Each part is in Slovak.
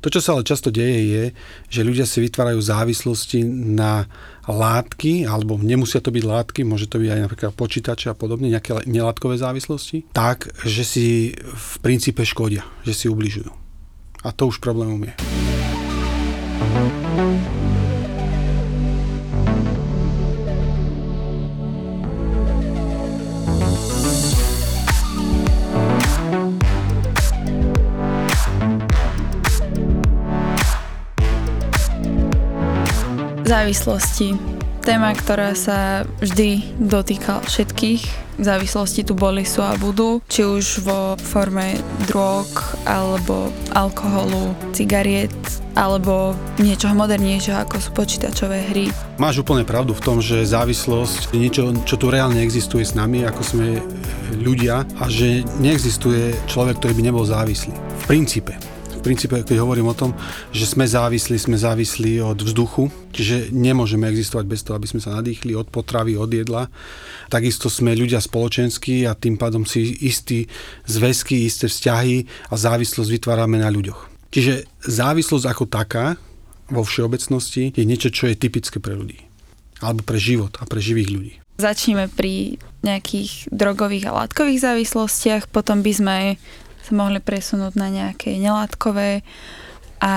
To, čo sa ale často deje, je, že ľudia si vytvárajú závislosti na látky, alebo nemusia to byť látky, môže to byť aj napríklad počítače a podobne, nejaké nelátkové závislosti, tak, že si v princípe škodia, že si ubližujú. A to už problémom je. Závislosti. Téma, ktorá sa vždy dotýka všetkých. Závislosti tu boli, sú a budú. Či už vo forme drog, alebo alkoholu, cigariet, alebo niečoho modernejšieho, ako sú počítačové hry. Máš úplne pravdu v tom, že závislosť je niečo, čo tu reálne existuje s nami, ako sme ľudia a že neexistuje človek, ktorý by nebol závislý. V princípe v princípe, keď hovorím o tom, že sme závislí, sme závislí od vzduchu, čiže nemôžeme existovať bez toho, aby sme sa nadýchli od potravy, od jedla. Takisto sme ľudia spoločenskí a tým pádom si istý zväzky, isté vzťahy a závislosť vytvárame na ľuďoch. Čiže závislosť ako taká vo všeobecnosti je niečo, čo je typické pre ľudí. Alebo pre život a pre živých ľudí. Začneme pri nejakých drogových a látkových závislostiach, potom by sme sa mohli presunúť na nejaké nelátkové a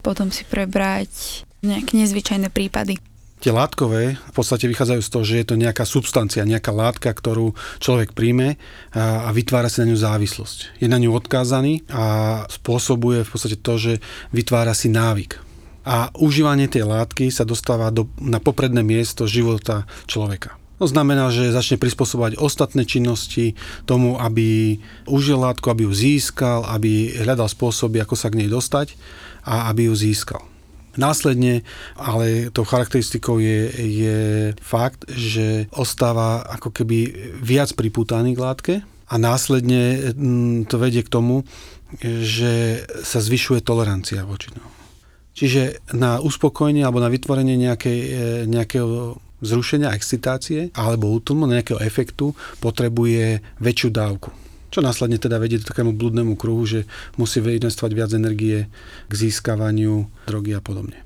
potom si prebrať nejaké nezvyčajné prípady. Tie látkové v podstate vychádzajú z toho, že je to nejaká substancia, nejaká látka, ktorú človek príjme a vytvára si na ňu závislosť. Je na ňu odkázaný a spôsobuje v podstate to, že vytvára si návyk. A užívanie tej látky sa dostáva do, na popredné miesto života človeka. To znamená, že začne prispôsobovať ostatné činnosti tomu, aby užil látku, aby ju získal, aby hľadal spôsoby, ako sa k nej dostať a aby ju získal. Následne, ale tou charakteristikou je, je fakt, že ostáva ako keby viac pripútaný k látke a následne mm, to vedie k tomu, že sa zvyšuje tolerancia voči tomu. Čiže na uspokojenie alebo na vytvorenie nejakej, e, nejakého vzrušenia, excitácie alebo útlmu, nejakého efektu potrebuje väčšiu dávku. Čo následne teda vedie do takému blúdnemu kruhu, že musí investovať viac energie k získavaniu drogy a podobne.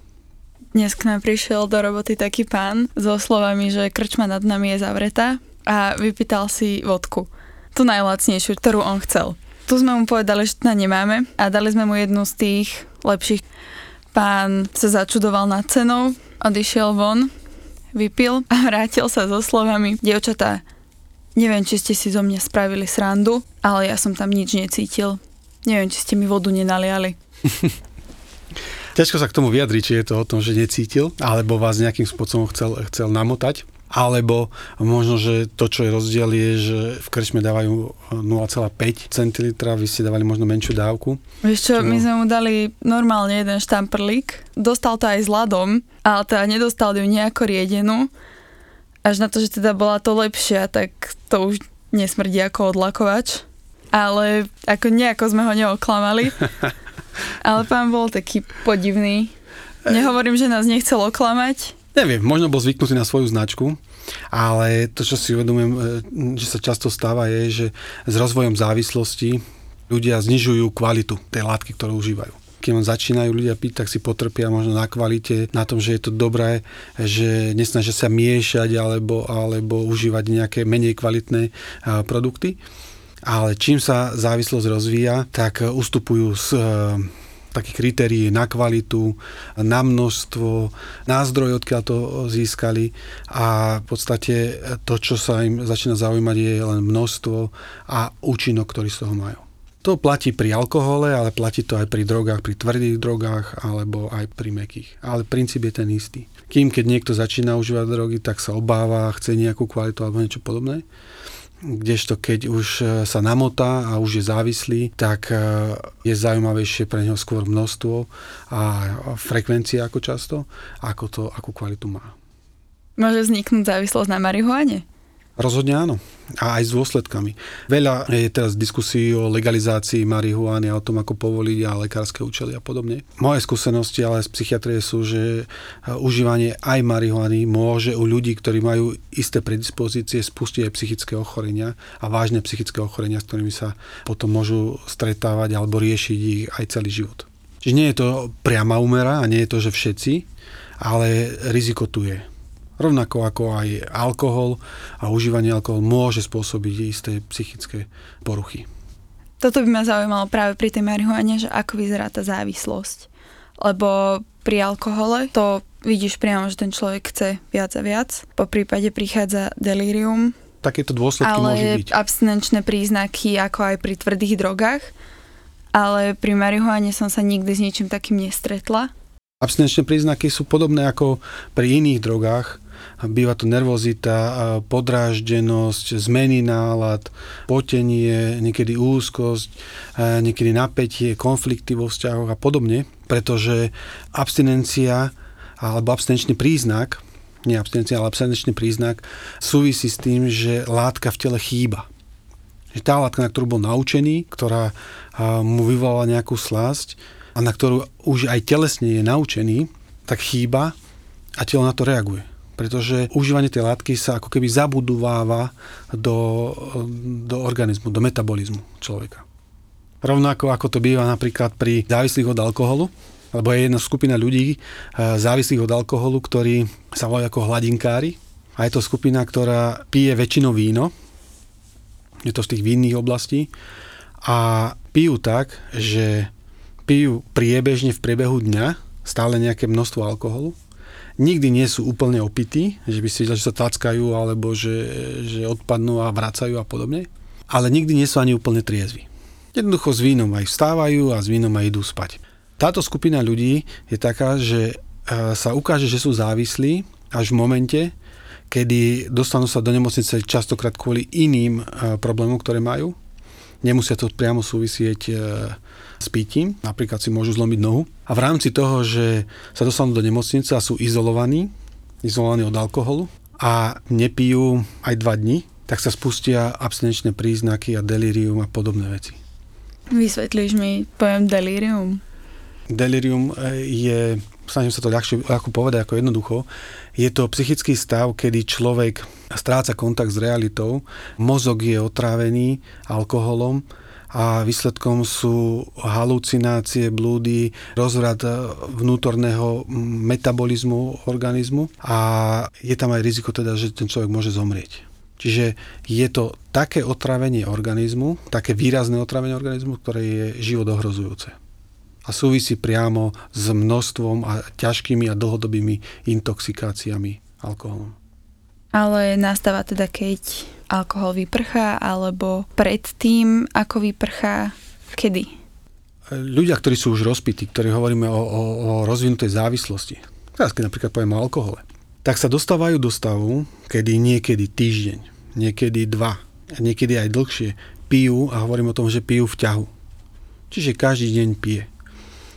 Dnes k nám prišiel do roboty taký pán so slovami, že krčma nad nami je zavretá a vypýtal si vodku. Tú najlacnejšiu, ktorú on chcel. Tu sme mu povedali, že na nemáme a dali sme mu jednu z tých lepších. Pán sa začudoval nad cenou, odišiel von vypil a vrátil sa so slovami Dievčatá, neviem, či ste si zo mňa spravili srandu, ale ja som tam nič necítil. Neviem, či ste mi vodu nenaliali. Ťažko sa k tomu vyjadriť, či je to o tom, že necítil, alebo vás nejakým spôsobom chcel, chcel namotať. Alebo možno, že to, čo je rozdiel, je, že v krčme dávajú 0,5 centilitra, vy ste dávali možno menšiu dávku. Vieš čo, čo, my sme mu dali normálne jeden štamprlík, dostal to aj s ľadom, ale teda nedostal ju nejako riedenú. Až na to, že teda bola to lepšia, tak to už nesmrdí ako odlakovač. Ale ako nejako sme ho neoklamali. ale pán bol taký podivný. Nehovorím, že nás nechcel oklamať, Neviem, možno bol zvyknutý na svoju značku, ale to, čo si uvedomujem, e, že sa často stáva, je, že s rozvojom závislosti ľudia znižujú kvalitu tej látky, ktorú užívajú keď začínajú ľudia piť, tak si potrpia možno na kvalite, na tom, že je to dobré, že nesnažia sa miešať alebo, alebo užívať nejaké menej kvalitné produkty. Ale čím sa závislosť rozvíja, tak ustupujú z takých kritérií na kvalitu, na množstvo, na zdroj, odkiaľ to získali a v podstate to, čo sa im začína zaujímať, je len množstvo a účinok, ktorý z toho majú. To platí pri alkohole, ale platí to aj pri drogách, pri tvrdých drogách alebo aj pri mekých. Ale princíp je ten istý. Kým keď niekto začína užívať drogy, tak sa obáva, chce nejakú kvalitu alebo niečo podobné kdežto keď už e, sa namotá a už je závislý, tak e, je zaujímavejšie pre neho skôr množstvo a frekvencia ako často, ako to, akú kvalitu má. Môže vzniknúť závislosť na marihuane? Rozhodne áno. A aj s dôsledkami. Veľa je teraz diskusí o legalizácii marihuany a o tom, ako povoliť a lekárske účely a podobne. Moje skúsenosti ale z psychiatrie sú, že e, užívanie aj marihuany môže u ľudí, ktorí majú isté predispozície, spustiť aj psychické ochorenia a vážne psychické ochorenia, s ktorými sa potom môžu stretávať alebo riešiť ich aj celý život. Čiže nie je to priama úmera a nie je to, že všetci, ale riziko tu je. Rovnako ako aj alkohol a užívanie alkoholu môže spôsobiť isté psychické poruchy. Toto by ma zaujímalo práve pri tej marihuane, že ako vyzerá tá závislosť. Lebo pri alkohole to vidíš priamo, že ten človek chce viac a viac. Po prípade prichádza delirium. Takéto dôsledky ale môžu byť. abstinenčné príznaky ako aj pri tvrdých drogách. Ale pri marihuane som sa nikdy s ničím takým nestretla. Abstinenčné príznaky sú podobné ako pri iných drogách. Býva to nervozita, podráždenosť, zmeny nálad, potenie, niekedy úzkosť, niekedy napätie, konflikty vo vzťahoch a podobne, pretože abstinencia alebo abstinenčný príznak, nie abstinencia, ale abstinenčný príznak súvisí s tým, že látka v tele chýba. Že tá látka, na ktorú bol naučený, ktorá mu vyvolala nejakú slasť, a na ktorú už aj telesne je naučený, tak chýba a telo na to reaguje. Pretože užívanie tej látky sa ako keby zabudováva do, do organizmu, do metabolizmu človeka. Rovnako ako to býva napríklad pri závislých od alkoholu, lebo je jedna skupina ľudí eh, závislých od alkoholu, ktorí sa volajú ako hladinkári. A je to skupina, ktorá pije väčšinou víno, je to z tých vinných oblastí, a pijú tak, že pijú priebežne v priebehu dňa stále nejaké množstvo alkoholu. Nikdy nie sú úplne opití, že by si že sa tackajú alebo že, že odpadnú a vracajú a podobne. Ale nikdy nie sú ani úplne triezvi. Jednoducho s vínom aj vstávajú a s vínom aj idú spať. Táto skupina ľudí je taká, že e, sa ukáže, že sú závislí až v momente, kedy dostanú sa do nemocnice častokrát kvôli iným e, problémom, ktoré majú. Nemusia to priamo súvisieť e, s pitím, napríklad si môžu zlomiť nohu. A v rámci toho, že sa dostanú do nemocnice a sú izolovaní, izolovaní od alkoholu a nepijú aj dva dní, tak sa spustia abstinenčné príznaky a delirium a podobné veci. Vysvetlíš mi pojem delirium? Delirium e, je, snažím sa to ľahšie, ľahko povedať ako jednoducho, je to psychický stav, kedy človek stráca kontakt s realitou, mozog je otrávený alkoholom a výsledkom sú halucinácie, blúdy, rozvrat vnútorného metabolizmu organizmu a je tam aj riziko teda, že ten človek môže zomrieť. Čiže je to také otravenie organizmu, také výrazné otravenie organizmu, ktoré je život. A súvisí priamo s množstvom a ťažkými a dlhodobými intoxikáciami alkoholom. Ale nastáva teda, keď alkohol vyprchá, alebo pred tým, ako vyprchá, kedy? Ľudia, ktorí sú už rozpití, ktorí hovoríme o, o, o rozvinutej závislosti, teraz keď napríklad poviem o alkohole, tak sa dostávajú do stavu, kedy niekedy týždeň, niekedy dva, niekedy aj dlhšie pijú a hovorím o tom, že pijú v ťahu. Čiže každý deň pije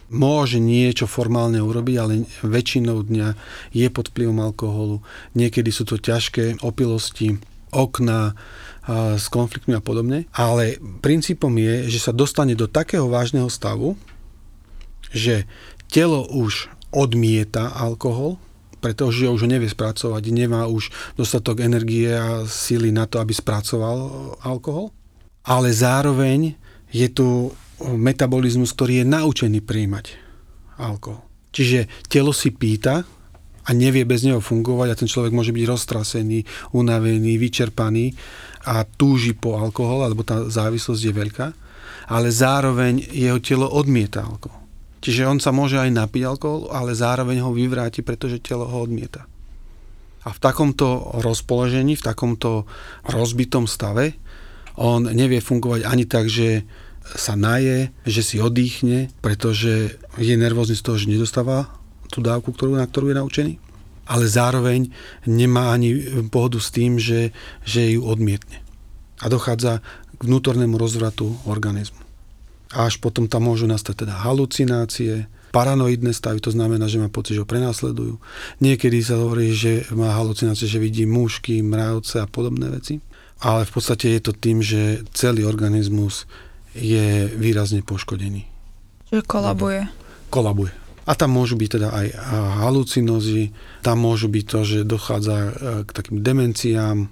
môže niečo formálne urobiť, ale väčšinou dňa je pod vplyvom alkoholu. Niekedy sú to ťažké opilosti, okna s konfliktmi a podobne. Ale princípom je, že sa dostane do takého vážneho stavu, že telo už odmieta alkohol, pretože už nevie spracovať, nemá už dostatok energie a síly na to, aby spracoval alkohol. Ale zároveň je tu metabolizmus, ktorý je naučený príjmať alkohol. Čiže telo si pýta a nevie bez neho fungovať a ten človek môže byť roztrasený, unavený, vyčerpaný a túži po alkohol, alebo tá závislosť je veľká, ale zároveň jeho telo odmieta alkohol. Čiže on sa môže aj napiť alkohol, ale zároveň ho vyvráti, pretože telo ho odmieta. A v takomto rozpoložení, v takomto rozbitom stave on nevie fungovať ani tak, že sa naje, že si oddychne, pretože je nervózny z toho, že nedostáva tú dávku, ktorú, na ktorú je naučený. Ale zároveň nemá ani pohodu s tým, že, že ju odmietne. A dochádza k vnútornému rozvratu organizmu. A až potom tam môžu nastať teda halucinácie, paranoidné stavy, to znamená, že má pocit, že ho prenásledujú. Niekedy sa hovorí, že má halucinácie, že vidí mužky, mravce a podobné veci. Ale v podstate je to tým, že celý organizmus je výrazne poškodený. Že kolabuje. Kolabuje. A tam môžu byť teda aj halucinózy, tam môžu byť to, že dochádza e, k takým demenciám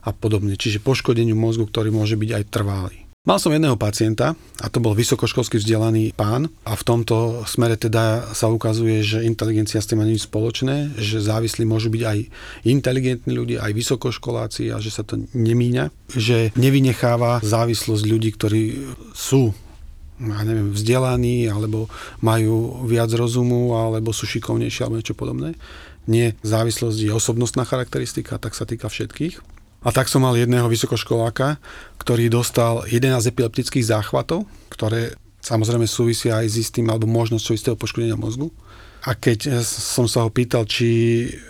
a podobne. Čiže poškodeniu mozgu, ktorý môže byť aj trvalý. Mal som jedného pacienta a to bol vysokoškolsky vzdelaný pán a v tomto smere teda sa ukazuje, že inteligencia s tým má nič spoločné, že závislí môžu byť aj inteligentní ľudia, aj vysokoškoláci a že sa to nemíňa, že nevynecháva závislosť ľudí, ktorí sú ja neviem, vzdelaní, alebo majú viac rozumu, alebo sú šikovnejší, alebo niečo podobné. Nie, závislosť je osobnostná charakteristika, tak sa týka všetkých. A tak som mal jedného vysokoškoláka, ktorý dostal 11 epileptických záchvatov, ktoré samozrejme súvisia aj s istým alebo možnosťou istého poškodenia mozgu. A keď som sa ho pýtal, či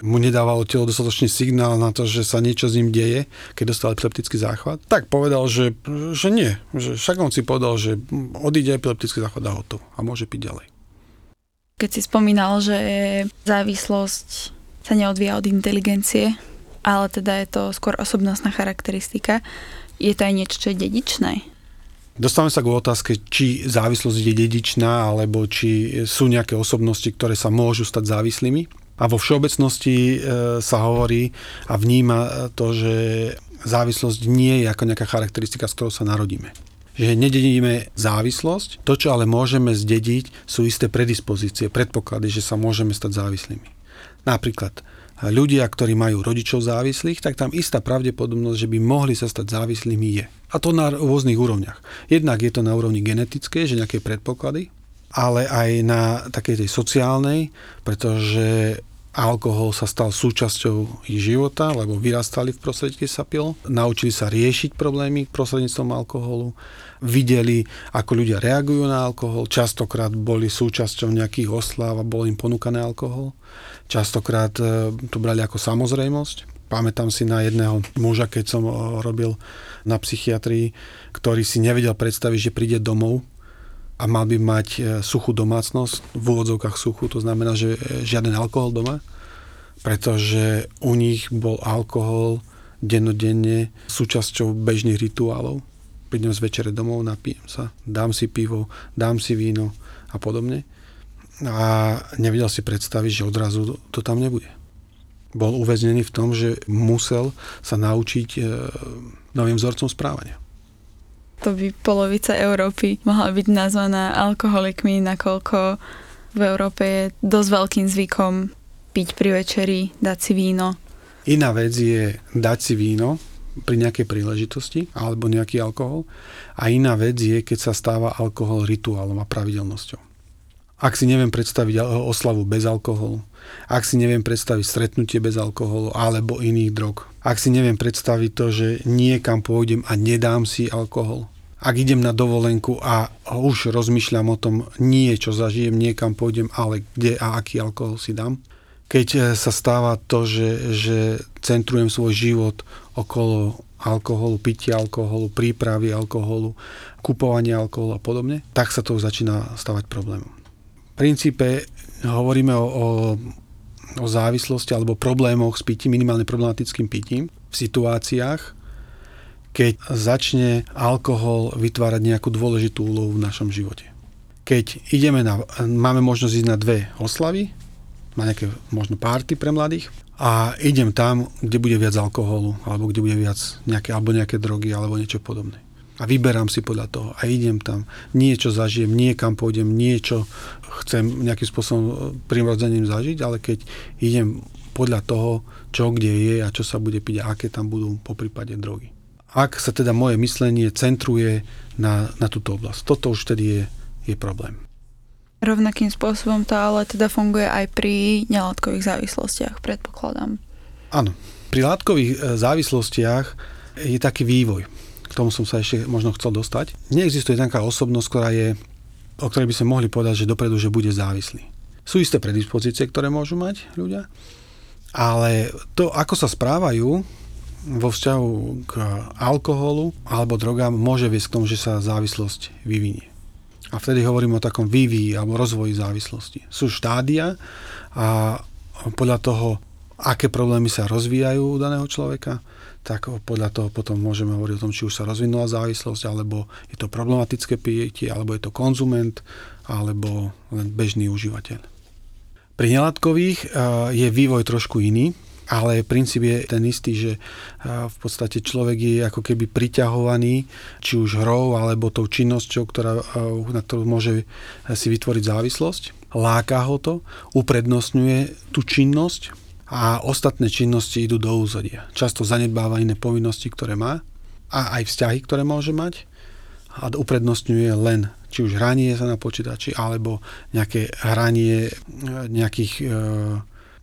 mu nedávalo telo dostatočný signál na to, že sa niečo s ním deje, keď dostal epileptický záchvat, tak povedal, že, že nie. Že však on si povedal, že odíde epileptický záchvat a hotovo. A môže piť ďalej. Keď si spomínal, že závislosť sa neodvíja od inteligencie, ale teda je to skôr osobnostná charakteristika. Je to aj niečo, čo je dedičné? Dostávame sa k otázke, či závislosť je dedičná, alebo či sú nejaké osobnosti, ktoré sa môžu stať závislými. A vo všeobecnosti e, sa hovorí a vníma to, že závislosť nie je ako nejaká charakteristika, s ktorou sa narodíme. Že nededíme závislosť, to, čo ale môžeme zdediť, sú isté predispozície, predpoklady, že sa môžeme stať závislými. Napríklad ľudia, ktorí majú rodičov závislých, tak tam istá pravdepodobnosť, že by mohli sa stať závislými je. A to na rôznych úrovniach. Jednak je to na úrovni genetickej, že nejaké predpoklady, ale aj na takej tej sociálnej, pretože alkohol sa stal súčasťou ich života, lebo vyrastali v prostredí, keď sa pil. Naučili sa riešiť problémy prostredníctvom alkoholu. Videli, ako ľudia reagujú na alkohol. Častokrát boli súčasťou nejakých osláv a bol im ponúkaný alkohol. Častokrát e, to brali ako samozrejmosť. Pamätám si na jedného muža, keď som robil na psychiatrii, ktorý si nevedel predstaviť, že príde domov a mal by mať e, suchú domácnosť, v úvodzovkách suchú, to znamená, že e, žiaden alkohol doma, pretože u nich bol alkohol dennodenne súčasťou bežných rituálov. Prídem z večere domov, napijem sa, dám si pivo, dám si víno a podobne a nevedel si predstaviť, že odrazu to tam nebude. Bol uväznený v tom, že musel sa naučiť e, novým vzorcom správania. To by polovica Európy mohla byť nazvaná alkoholikmi, nakoľko v Európe je dosť veľkým zvykom piť pri večeri, dať si víno. Iná vec je dať si víno pri nejakej príležitosti alebo nejaký alkohol a iná vec je, keď sa stáva alkohol rituálom a pravidelnosťou. Ak si neviem predstaviť oslavu bez alkoholu, ak si neviem predstaviť stretnutie bez alkoholu alebo iných drog, ak si neviem predstaviť to, že niekam pôjdem a nedám si alkohol, ak idem na dovolenku a už rozmýšľam o tom nie, čo zažijem, niekam pôjdem, ale kde a aký alkohol si dám. Keď e, sa stáva to, že, že centrujem svoj život okolo alkoholu, pitia alkoholu, prípravy alkoholu, kupovanie alkoholu a podobne, tak sa to začína stavať problémom princípe hovoríme o, o, o závislosti alebo problémoch s pitím, minimálne problematickým pitím v situáciách, keď začne alkohol vytvárať nejakú dôležitú úlohu v našom živote. Keď ideme na, máme možnosť ísť na dve oslavy, na nejaké možno párty pre mladých a idem tam, kde bude viac alkoholu, alebo kde bude viac nejaké, alebo nejaké drogy, alebo niečo podobné a vyberám si podľa toho a idem tam. Niečo zažijem, niekam pôjdem, niečo chcem nejakým spôsobom e, prirodzeným zažiť, ale keď idem podľa toho, čo kde je a čo sa bude piť a aké tam budú po prípade drogy. Ak sa teda moje myslenie centruje na, na túto oblasť, toto už tedy je, je problém. Rovnakým spôsobom to ale teda funguje aj pri nelátkových závislostiach, predpokladám. Áno. Pri látkových e, závislostiach je taký vývoj k tomu som sa ešte možno chcel dostať. Neexistuje taká osobnosť, ktorá je, o ktorej by sme mohli povedať, že dopredu, že bude závislý. Sú isté predispozície, ktoré môžu mať ľudia, ale to, ako sa správajú vo vzťahu k alkoholu alebo drogám, môže viesť k tomu, že sa závislosť vyvinie. A vtedy hovorím o takom vývii alebo rozvoji závislosti. Sú štádia a podľa toho, aké problémy sa rozvíjajú u daného človeka, tak podľa toho potom môžeme hovoriť o tom, či už sa rozvinula závislosť, alebo je to problematické pitie, alebo je to konzument, alebo len bežný užívateľ. Pri nelátkových eh, je vývoj trošku iný, ale princíp je ten istý, že v podstate človek je ako keby priťahovaný či už hrou alebo tou činnosťou, ktorá, na ktorú môže si vytvoriť závislosť. Láka ho to, uprednostňuje tú činnosť a ostatné činnosti idú do úzadia. Často zanedbáva iné povinnosti, ktoré má a aj vzťahy, ktoré môže mať a uprednostňuje len či už hranie sa na počítači alebo nejaké hranie nejakých e,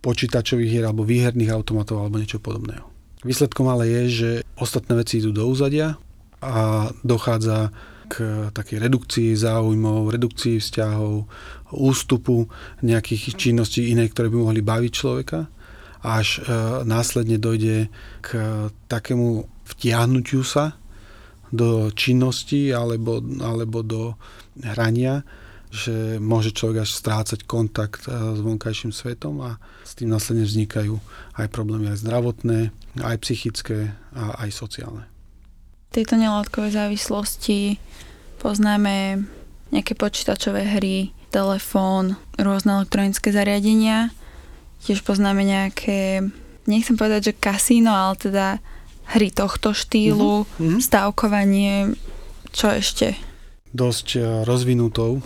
počítačových hier alebo výherných automatov alebo niečo podobného. Výsledkom ale je, že ostatné veci idú do úzadia a dochádza k takej redukcii záujmov, redukcii vzťahov, ústupu nejakých činností inej, ktoré by mohli baviť človeka, až e, následne dojde k takému vtiahnutiu sa do činnosti alebo, alebo do hrania, že môže človek až strácať kontakt eh, s vonkajším svetom a s tým následne vznikajú aj problémy aj zdravotné, aj psychické a aj sociálne. V tejto nelátkovej závislosti poznáme nejaké počítačové hry, telefón, rôzne elektronické zariadenia. Tiež poznáme nejaké, nechcem povedať, že kasíno, ale teda hry tohto štýlu, mm-hmm. stavkovanie, čo ešte? Dosť eh, rozvinutou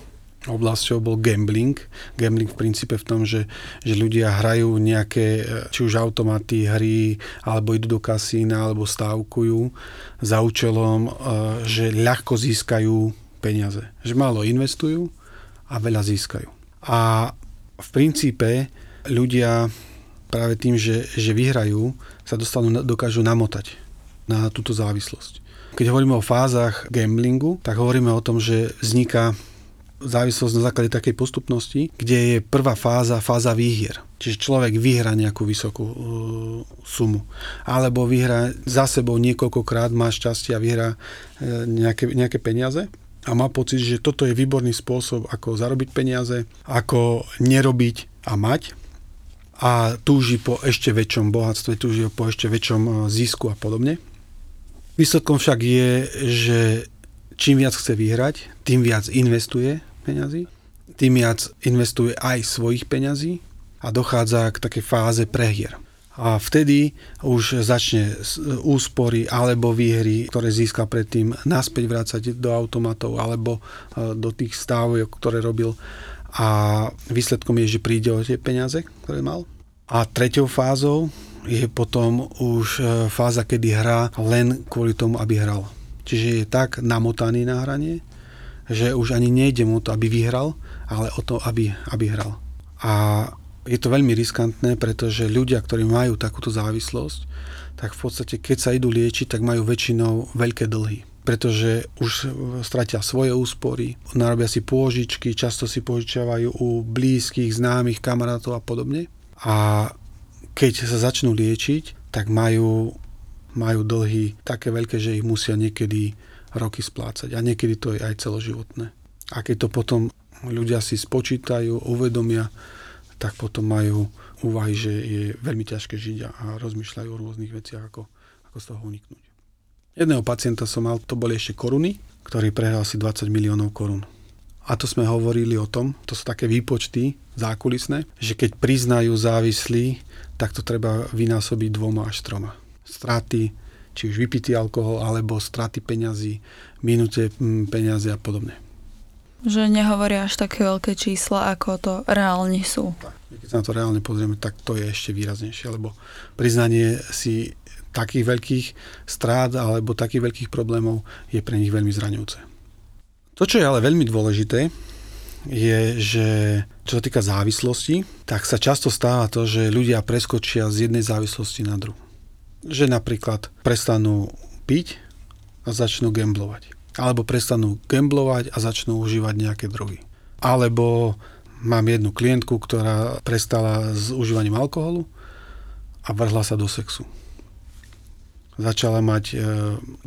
oblasťou bol gambling. Gambling v princípe v tom, že, že ľudia hrajú nejaké, e, či už automaty, hry, alebo idú do kasína, alebo stávkujú za účelom, e, že ľahko získajú peniaze. Že málo investujú a veľa získajú. A v princípe ľudia práve tým, že, že vyhrajú, sa dostanú, dokážu namotať na túto závislosť. Keď hovoríme o fázach gamblingu, tak hovoríme o tom, že vzniká závislosť na základe takej postupnosti, kde je prvá fáza, fáza výhier. Čiže človek vyhrá nejakú vysokú uh, sumu. Alebo vyhrá za sebou niekoľkokrát, má šťastie a vyhrá uh, nejaké, nejaké peniaze a má pocit, že toto je výborný spôsob, ako zarobiť peniaze, ako nerobiť a mať a túži po ešte väčšom bohatstve, túži po ešte väčšom uh, zisku a podobne. Výsledkom však je, že čím viac chce vyhrať, tým viac investuje peňazí, tým viac investuje aj svojich peňazí a dochádza k takej fáze prehier. A vtedy už začne úspory alebo výhry, ktoré získal predtým, naspäť vrácať do automatov alebo e, do tých stávok, ktoré robil. A výsledkom je, že príde o tie peniaze, ktoré mal. A treťou fázou je potom už e, fáza, kedy hrá len kvôli tomu, aby hral. Čiže je tak namotaný na hranie, že už ani nejde mu to, aby vyhral, ale o to, aby, aby hral. A je to veľmi riskantné, pretože ľudia, ktorí majú takúto závislosť, tak v podstate, keď sa idú liečiť, tak majú väčšinou veľké dlhy pretože už stratia svoje úspory, narobia si pôžičky, často si požičiavajú u blízkych, známych, kamarátov a podobne. A keď sa začnú liečiť, tak majú majú dlhy také veľké, že ich musia niekedy roky splácať. A niekedy to je aj celoživotné. A keď to potom ľudia si spočítajú, uvedomia, tak potom majú úvahy, že je veľmi ťažké žiť a rozmýšľajú o rôznych veciach, ako, ako z toho uniknúť. Jedného pacienta som mal, to boli ešte koruny, ktorý prehral si 20 miliónov korún. A to sme hovorili o tom, to sú také výpočty zákulisné, že keď priznajú závislí, tak to treba vynásobiť dvoma až troma straty, či už vypitý alkohol, alebo straty peňazí, minúte mm, peniaze a podobne. Že nehovoria až také veľké čísla, ako to reálne sú. Keď sa na to reálne pozrieme, tak to je ešte výraznejšie, lebo priznanie si takých veľkých strát alebo takých veľkých problémov je pre nich veľmi zraňujúce. To, čo je ale veľmi dôležité, je, že čo sa týka závislosti, tak sa často stáva to, že ľudia preskočia z jednej závislosti na druhú že napríklad prestanú piť a začnú gamblovať. Alebo prestanú gamblovať a začnú užívať nejaké drogy. Alebo mám jednu klientku, ktorá prestala s užívaním alkoholu a vrhla sa do sexu. Začala mať e,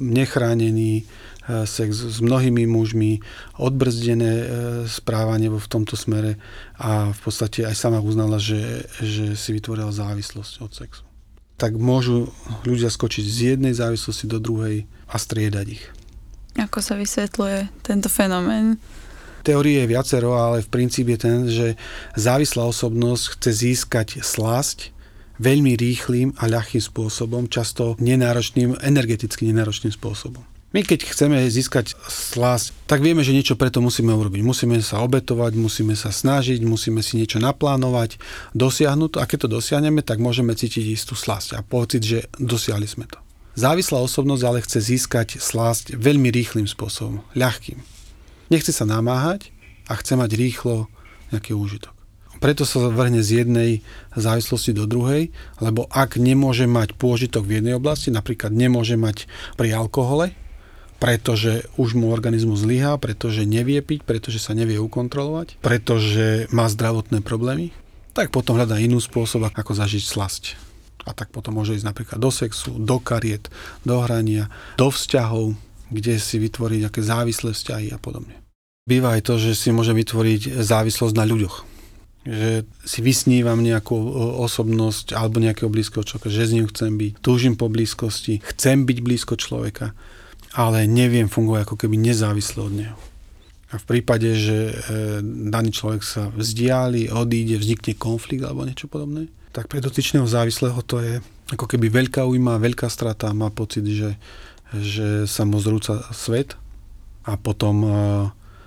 nechránený e, sex s mnohými mužmi, odbrzdené e, správanie v tomto smere a v podstate aj sama uznala, že, že si vytvorila závislosť od sexu tak môžu ľudia skočiť z jednej závislosti do druhej a striedať ich. Ako sa vysvetľuje tento fenomén? Teórie je viacero, ale v princípe je ten, že závislá osobnosť chce získať slasť veľmi rýchlým a ľahkým spôsobom, často nenáročným, energeticky nenáročným spôsobom. My keď chceme získať slasť, tak vieme, že niečo preto musíme urobiť. Musíme sa obetovať, musíme sa snažiť, musíme si niečo naplánovať, dosiahnuť a keď to dosiahneme, tak môžeme cítiť istú slasť a pocit, že dosiahli sme to. Závislá osobnosť ale chce získať slasť veľmi rýchlým spôsobom, ľahkým. Nechce sa namáhať a chce mať rýchlo nejaký úžitok. Preto sa vrhne z jednej závislosti do druhej, lebo ak nemôže mať pôžitok v jednej oblasti, napríklad nemôže mať pri alkohole, pretože už mu organizmus zlyhá, pretože nevie piť, pretože sa nevie ukontrolovať, pretože má zdravotné problémy, tak potom hľadá inú spôsob, ako zažiť slasť. A tak potom môže ísť napríklad do sexu, do kariet, do hrania, do vzťahov, kde si vytvoriť nejaké závislé vzťahy a podobne. Býva aj to, že si môže vytvoriť závislosť na ľuďoch. Že si vysnívam nejakú osobnosť alebo nejakého blízkeho človeka, že s ním chcem byť, túžim po blízkosti, chcem byť blízko človeka ale neviem fungovať ako keby nezávisle od neho. A v prípade, že e, daný človek sa vzdiali, odíde, vznikne konflikt alebo niečo podobné, tak pre dotyčného závislého to je ako keby veľká újma, veľká strata, má pocit, že, že sa mu zrúca svet a potom uh,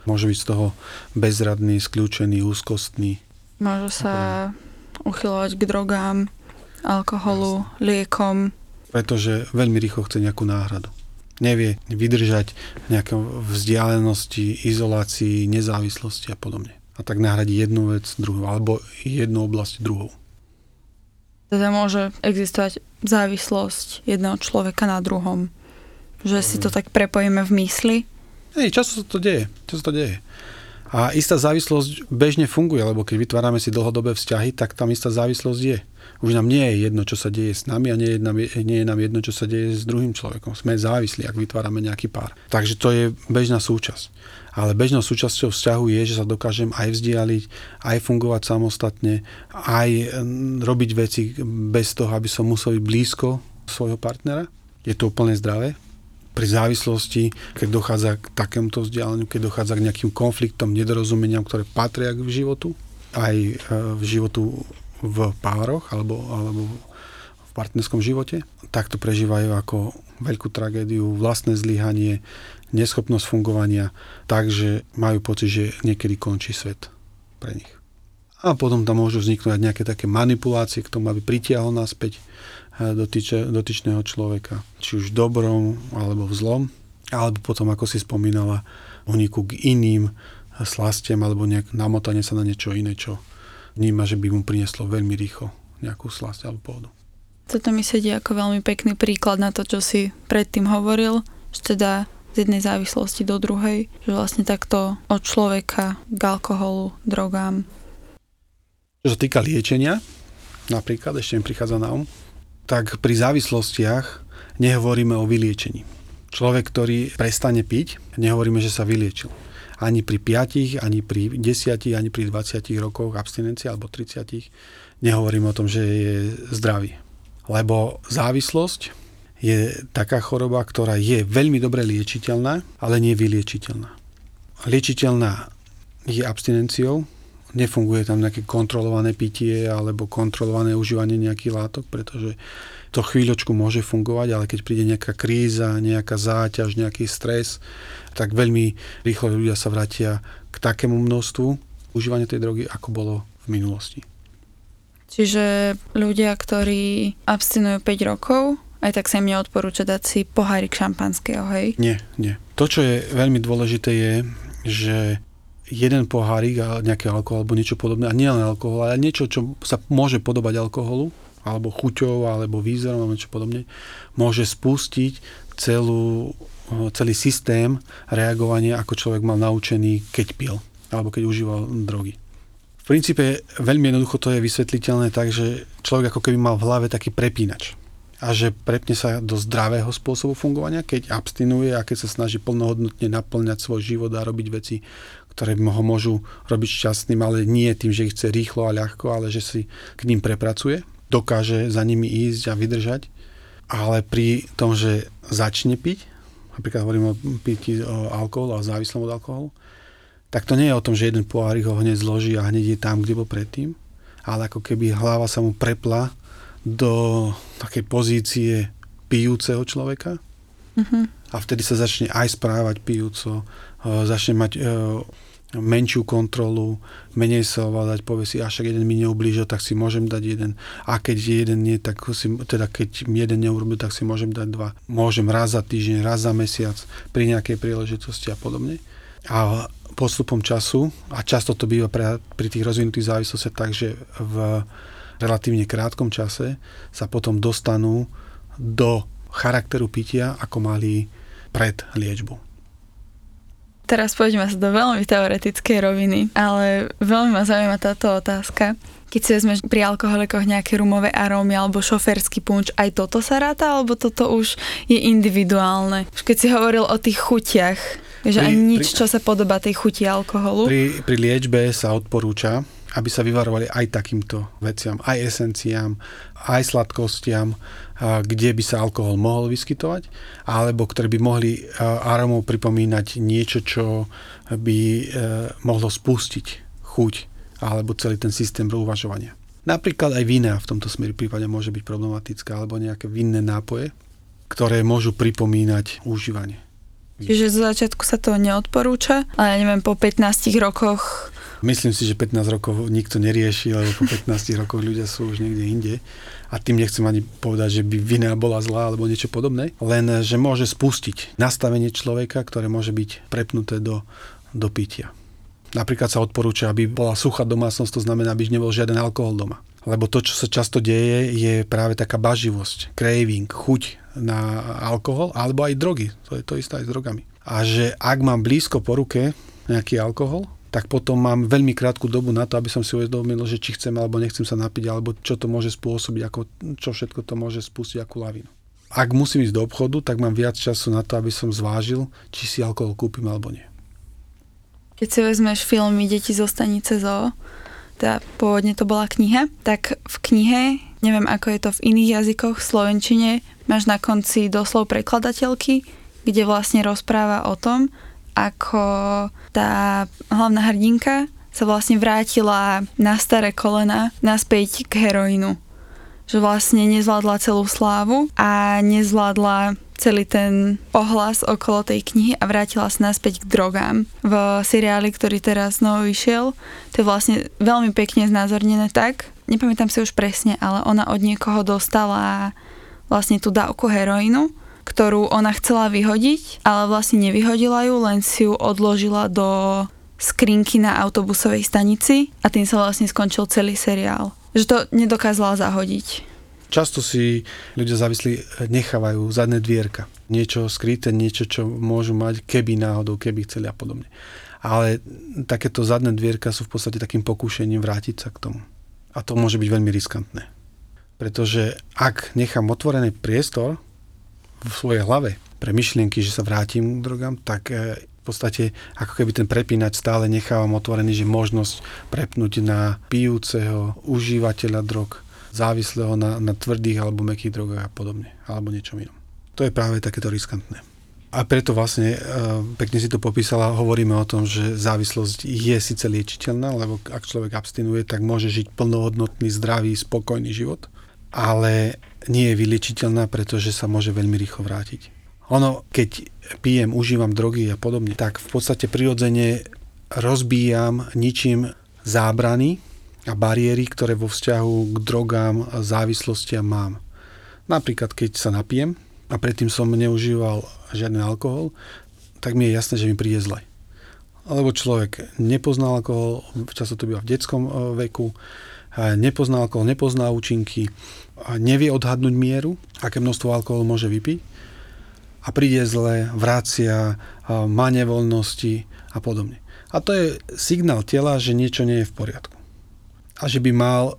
môže byť z toho bezradný, skľúčený, úzkostný. Môže sa uchylovať k drogám, alkoholu, liekom. Pretože veľmi rýchlo chce nejakú náhradu nevie vydržať nejaké vzdialenosti, izolácii, nezávislosti a podobne. A tak nahradí jednu vec druhou, alebo jednu oblasť druhou. Teda môže existovať závislosť jedného človeka na druhom. Že si to tak prepojíme v mysli. Hej, často sa to deje. Často to deje. A istá závislosť bežne funguje, lebo keď vytvárame si dlhodobé vzťahy, tak tam istá závislosť je. Už nám nie je jedno, čo sa deje s nami a nie je, nám, nie je nám jedno, čo sa deje s druhým človekom. Sme závislí, ak vytvárame nejaký pár. Takže to je bežná súčasť. Ale bežnou súčasťou vzťahu je, že sa dokážem aj vzdialiť, aj fungovať samostatne, aj robiť veci bez toho, aby som musel byť blízko svojho partnera. Je to úplne zdravé. Pri závislosti, keď dochádza k takémuto vzdialeniu, keď dochádza k nejakým konfliktom, nedorozumeniam, ktoré patria k životu, aj e, v životu v pároch alebo, alebo v partnerskom živote, tak to prežívajú ako veľkú tragédiu, vlastné zlyhanie, neschopnosť fungovania, takže majú pocit, že niekedy končí svet pre nich. A potom tam môžu vzniknúť nejaké také manipulácie k tomu, aby pritiahol naspäť dotyče, dotyčného človeka, či už v dobrom alebo v zlom, alebo potom, ako si spomínala, uniku k iným slastiam alebo nejak namotanie sa na niečo iné, čo vníma, že by mu prinieslo veľmi rýchlo nejakú slasť alebo pohodu. Toto mi sedí ako veľmi pekný príklad na to, čo si predtým hovoril, že teda z jednej závislosti do druhej, že vlastne takto od človeka k alkoholu, drogám. Čo sa týka liečenia, napríklad, ešte mi prichádza na um, tak pri závislostiach nehovoríme o vyliečení. Človek, ktorý prestane piť, nehovoríme, že sa vyliečil ani pri 5, ani pri 10, ani pri 20 rokoch abstinencie alebo 30 nehovorím o tom, že je zdravý. Lebo závislosť je taká choroba, ktorá je veľmi dobre liečiteľná, ale nie vyliečiteľná. Liečiteľná je abstinenciou, nefunguje tam nejaké kontrolované pitie alebo kontrolované užívanie nejakých látok, pretože to chvíľočku môže fungovať, ale keď príde nejaká kríza, nejaká záťaž, nejaký stres, tak veľmi rýchlo ľudia sa vrátia k takému množstvu užívania tej drogy, ako bolo v minulosti. Čiže ľudia, ktorí abstinujú 5 rokov, aj tak sa im neodporúča dať si pohárik šampanského, hej? Nie, nie. To, čo je veľmi dôležité je, že jeden pohárik a nejaký alkohol alebo niečo podobné, a nielen alkohol, ale niečo, čo sa môže podobať alkoholu, alebo chuťou, alebo výzorom, alebo niečo podobne, môže spustiť celú, celý systém reagovania, ako človek mal naučený, keď pil, alebo keď užíval drogy. V princípe veľmi jednoducho to je vysvetliteľné tak, že človek ako keby mal v hlave taký prepínač a že prepne sa do zdravého spôsobu fungovania, keď abstinuje a keď sa snaží plnohodnotne naplňať svoj život a robiť veci, ktoré ho môžu robiť šťastným, ale nie tým, že ich chce rýchlo a ľahko, ale že si k ním prepracuje dokáže za nimi ísť a vydržať, ale pri tom, že začne piť, napríklad hovorím o pití o alkoholu a závislom od alkoholu, tak to nie je o tom, že jeden pohárik ho hneď zloží a hneď je tam, kde bol predtým, ale ako keby hlava sa mu prepla do takej pozície pijúceho človeka uh-huh. a vtedy sa začne aj správať pijúco, začne mať menšiu kontrolu, menej sa ovládať, povie si, až jeden mi neublížil, tak si môžem dať jeden. A keď jeden nie, tak si, teda keď jeden neurobil, tak si môžem dať dva. Môžem raz za týždeň, raz za mesiac, pri nejakej príležitosti a podobne. A postupom času, a často to býva pre, pri tých rozvinutých závislostiach tak, že v relatívne krátkom čase sa potom dostanú do charakteru pitia, ako mali pred liečbou. Teraz poďme sa do veľmi teoretickej roviny, ale veľmi ma zaujíma táto otázka. Keď si vezmeš pri alkoholikoch nejaké rumové arómy alebo šoferský punč, aj toto sa ráta, alebo toto už je individuálne? Už keď si hovoril o tých chutiach, že ani nič, čo sa podobá tej chuti alkoholu? Pri, pri liečbe sa odporúča, aby sa vyvarovali aj takýmto veciam, aj esenciám, aj sladkostiam, kde by sa alkohol mohol vyskytovať, alebo ktoré by mohli aromou pripomínať niečo, čo by e, mohlo spustiť chuť alebo celý ten systém uvažovania. Napríklad aj vína v tomto smere prípade môže byť problematická, alebo nejaké vinné nápoje, ktoré môžu pripomínať užívanie. Čiže zo začiatku sa to neodporúča, ale ja neviem, po 15 rokoch Myslím si, že 15 rokov nikto nerieši, lebo po 15 rokoch ľudia sú už niekde inde. A tým nechcem ani povedať, že by vina bola zlá alebo niečo podobné. Len, že môže spustiť nastavenie človeka, ktoré môže byť prepnuté do, do pitia. Napríklad sa odporúča, aby bola suchá domácnosť, to znamená, aby nebol žiaden alkohol doma. Lebo to, čo sa často deje, je práve taká baživosť, craving, chuť na alkohol alebo aj drogy. To je to isté aj s drogami. A že ak mám blízko po ruke nejaký alkohol, tak potom mám veľmi krátku dobu na to, aby som si uvedomil, že či chcem alebo nechcem sa napiť, alebo čo to môže spôsobiť, ako, čo všetko to môže spustiť, akú lavinu. Ak musím ísť do obchodu, tak mám viac času na to, aby som zvážil, či si alkohol kúpim alebo nie. Keď si vezmeš filmy Deti zo stanice ZOO, teda pôvodne to bola kniha, tak v knihe, neviem ako je to v iných jazykoch, v slovenčine, máš na konci doslov prekladateľky, kde vlastne rozpráva o tom, ako tá hlavná hrdinka sa vlastne vrátila na staré kolena naspäť k heroínu. Že vlastne nezvládla celú slávu a nezvládla celý ten ohlas okolo tej knihy a vrátila sa naspäť k drogám. V seriáli, ktorý teraz znovu vyšiel, to je vlastne veľmi pekne znázornené tak, nepamätám si už presne, ale ona od niekoho dostala vlastne tú dávku heroínu ktorú ona chcela vyhodiť, ale vlastne nevyhodila ju, len si ju odložila do skrinky na autobusovej stanici a tým sa vlastne skončil celý seriál. Že to nedokázala zahodiť. Často si ľudia závislí nechávajú zadné dvierka. Niečo skryté, niečo, čo môžu mať, keby náhodou, keby chceli a podobne. Ale takéto zadné dvierka sú v podstate takým pokúšením vrátiť sa k tomu. A to môže byť veľmi riskantné. Pretože ak nechám otvorený priestor, v svojej hlave pre myšlienky, že sa vrátim k drogám, tak e, v podstate ako keby ten prepínač stále nechávam otvorený, že možnosť prepnúť na pijúceho užívateľa drog, závislého na, na tvrdých alebo mekých drogách a podobne, alebo niečom inom. To je práve takéto riskantné. A preto vlastne, e, pekne si to popísala, hovoríme o tom, že závislosť je síce liečiteľná, lebo ak človek abstinuje, tak môže žiť plnohodnotný, zdravý, spokojný život, ale nie je vyliečiteľná, pretože sa môže veľmi rýchlo vrátiť. Ono, keď pijem, užívam drogy a podobne, tak v podstate prirodzene rozbíjam ničím zábrany a bariéry, ktoré vo vzťahu k drogám a závislostiam mám. Napríklad, keď sa napijem a predtým som neužíval žiadny alkohol, tak mi je jasné, že mi príde zle. Lebo človek nepozná alkohol, často to býva v detskom e, veku, nepozná alkohol, nepozná účinky, nevie odhadnúť mieru, aké množstvo alkoholu môže vypiť a príde zle, vracia, má nevoľnosti a podobne. A to je signál tela, že niečo nie je v poriadku. A že by mal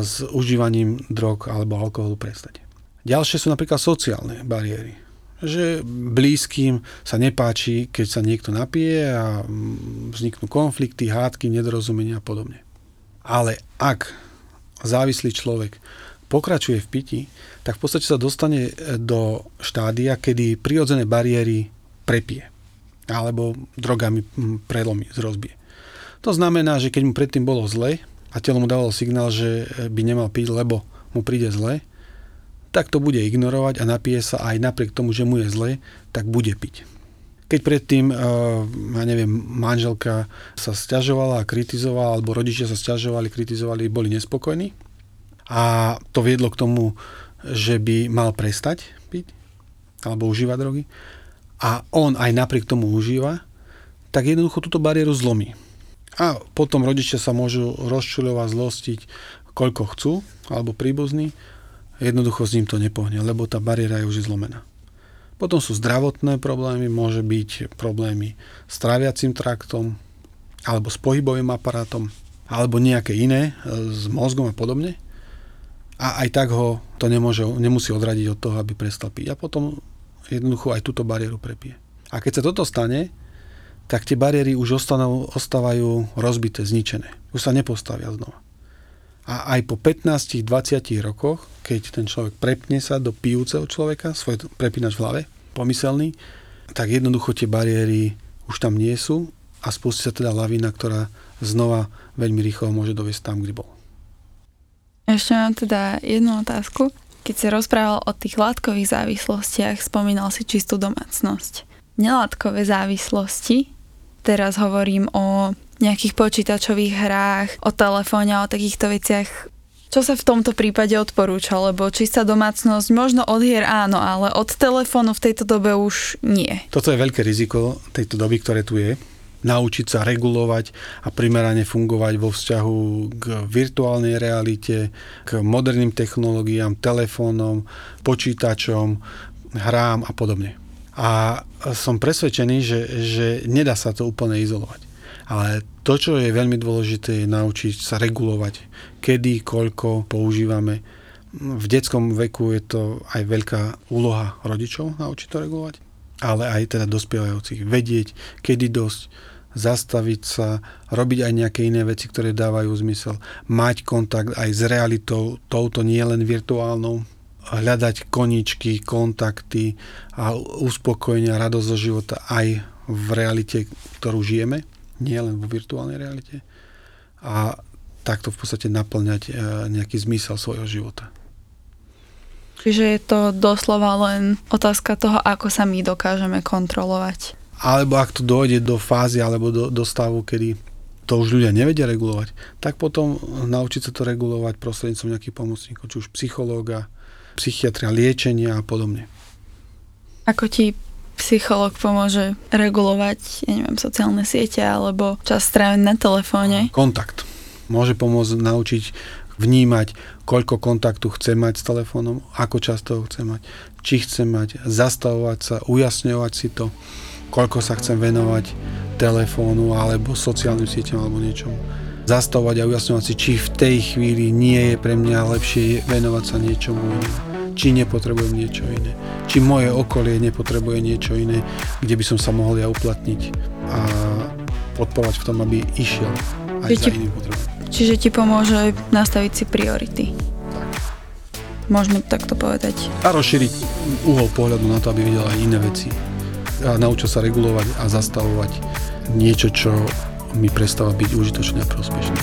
s užívaním drog alebo alkoholu prestať. Ďalšie sú napríklad sociálne bariéry. Že blízkym sa nepáči, keď sa niekto napije a mm, vzniknú konflikty, hádky, nedorozumenia a podobne. Ale ak závislý človek pokračuje v piti, tak v podstate sa dostane e, do štádia, kedy prirodzené bariéry prepije alebo drogami prelomí, zrozbie. To znamená, že keď mu predtým bolo zle a telo mu dávalo signál, že e, by nemal piť, lebo mu príde zle, tak to bude ignorovať a napije sa aj napriek tomu, že mu je zle, tak bude piť. Keď predtým, uh, ja neviem, manželka sa stiažovala a kritizovala, alebo rodičia sa stiažovali, kritizovali, boli nespokojní a to viedlo k tomu, že by mal prestať piť alebo užívať drogy a on aj napriek tomu užíva, tak jednoducho túto bariéru zlomí. A potom rodičia sa môžu rozčuľovať, zlostiť, koľko chcú, alebo príbuzní, jednoducho s ním to nepohne, lebo tá bariéra je už zlomená. Potom sú zdravotné problémy, môže byť problémy s tráviacím traktom, alebo s pohybovým aparátom, alebo nejaké iné, e, s mozgom a podobne. A aj tak ho to nemôže, nemusí odradiť od toho, aby prestal piť. A potom jednoducho aj túto bariéru prepije. A keď sa toto stane, tak tie bariéry už ostanú, ostávajú rozbité, zničené. Už sa nepostavia znova. A aj po 15-20 rokoch, keď ten človek prepne sa do pijúceho človeka, svoj prepínač v hlave, pomyselný, tak jednoducho tie bariéry už tam nie sú a spustí sa teda lavina, ktorá znova veľmi rýchlo môže dovieť tam, kde bol. Ešte mám teda jednu otázku. Keď si rozprával o tých látkových závislostiach, spomínal si čistú domácnosť. Nelátkové závislosti, teraz hovorím o nejakých počítačových hrách, o telefóne, o takýchto veciach. Čo sa v tomto prípade odporúča? Lebo čistá domácnosť, možno od hier áno, ale od telefónu v tejto dobe už nie. Toto je veľké riziko tejto doby, ktoré tu je naučiť sa regulovať a primerane fungovať vo vzťahu k virtuálnej realite, k moderným technológiám, telefónom, počítačom, hrám a podobne. A som presvedčený, že, že nedá sa to úplne izolovať. Ale to, čo je veľmi dôležité, je naučiť sa regulovať, kedy, koľko používame. V detskom veku je to aj veľká úloha rodičov naučiť to regulovať, ale aj teda dospievajúcich. Vedieť, kedy dosť, zastaviť sa, robiť aj nejaké iné veci, ktoré dávajú zmysel. Mať kontakt aj s realitou, touto nielen virtuálnou, hľadať koničky, kontakty a uspokojenia, radosť zo života aj v realite, ktorú žijeme nie len vo virtuálnej realite a takto v podstate naplňať e, nejaký zmysel svojho života. Čiže je to doslova len otázka toho, ako sa my dokážeme kontrolovať. Alebo ak to dojde do fázy alebo do, do stavu, kedy to už ľudia nevedia regulovať, tak potom naučiť sa to regulovať prostredníctvom nejakých pomocníkov, či už psychológa, psychiatria, liečenia a podobne. Ako ti psycholog pomôže regulovať, ja neviem, sociálne siete alebo čas strávený na telefóne. Kontakt. Môže pomôcť naučiť vnímať, koľko kontaktu chce mať s telefónom, ako často ho chce mať, či chce mať, zastavovať sa, ujasňovať si to, koľko sa chcem venovať telefónu alebo sociálnym sieťam alebo niečomu. Zastavovať a ujasňovať si, či v tej chvíli nie je pre mňa lepšie venovať sa niečomu inému či nepotrebujem niečo iné. Či moje okolie nepotrebuje niečo iné, kde by som sa mohol ja uplatniť a podporovať v tom, aby išiel aj čiže za iným potrebom. Čiže ti pomôže nastaviť si priority. Tak. Môžeme to takto povedať. A rozšíriť uhol pohľadu na to, aby videl aj iné veci. A naučil sa regulovať a zastavovať niečo, čo mi prestáva byť užitočné a prospešné.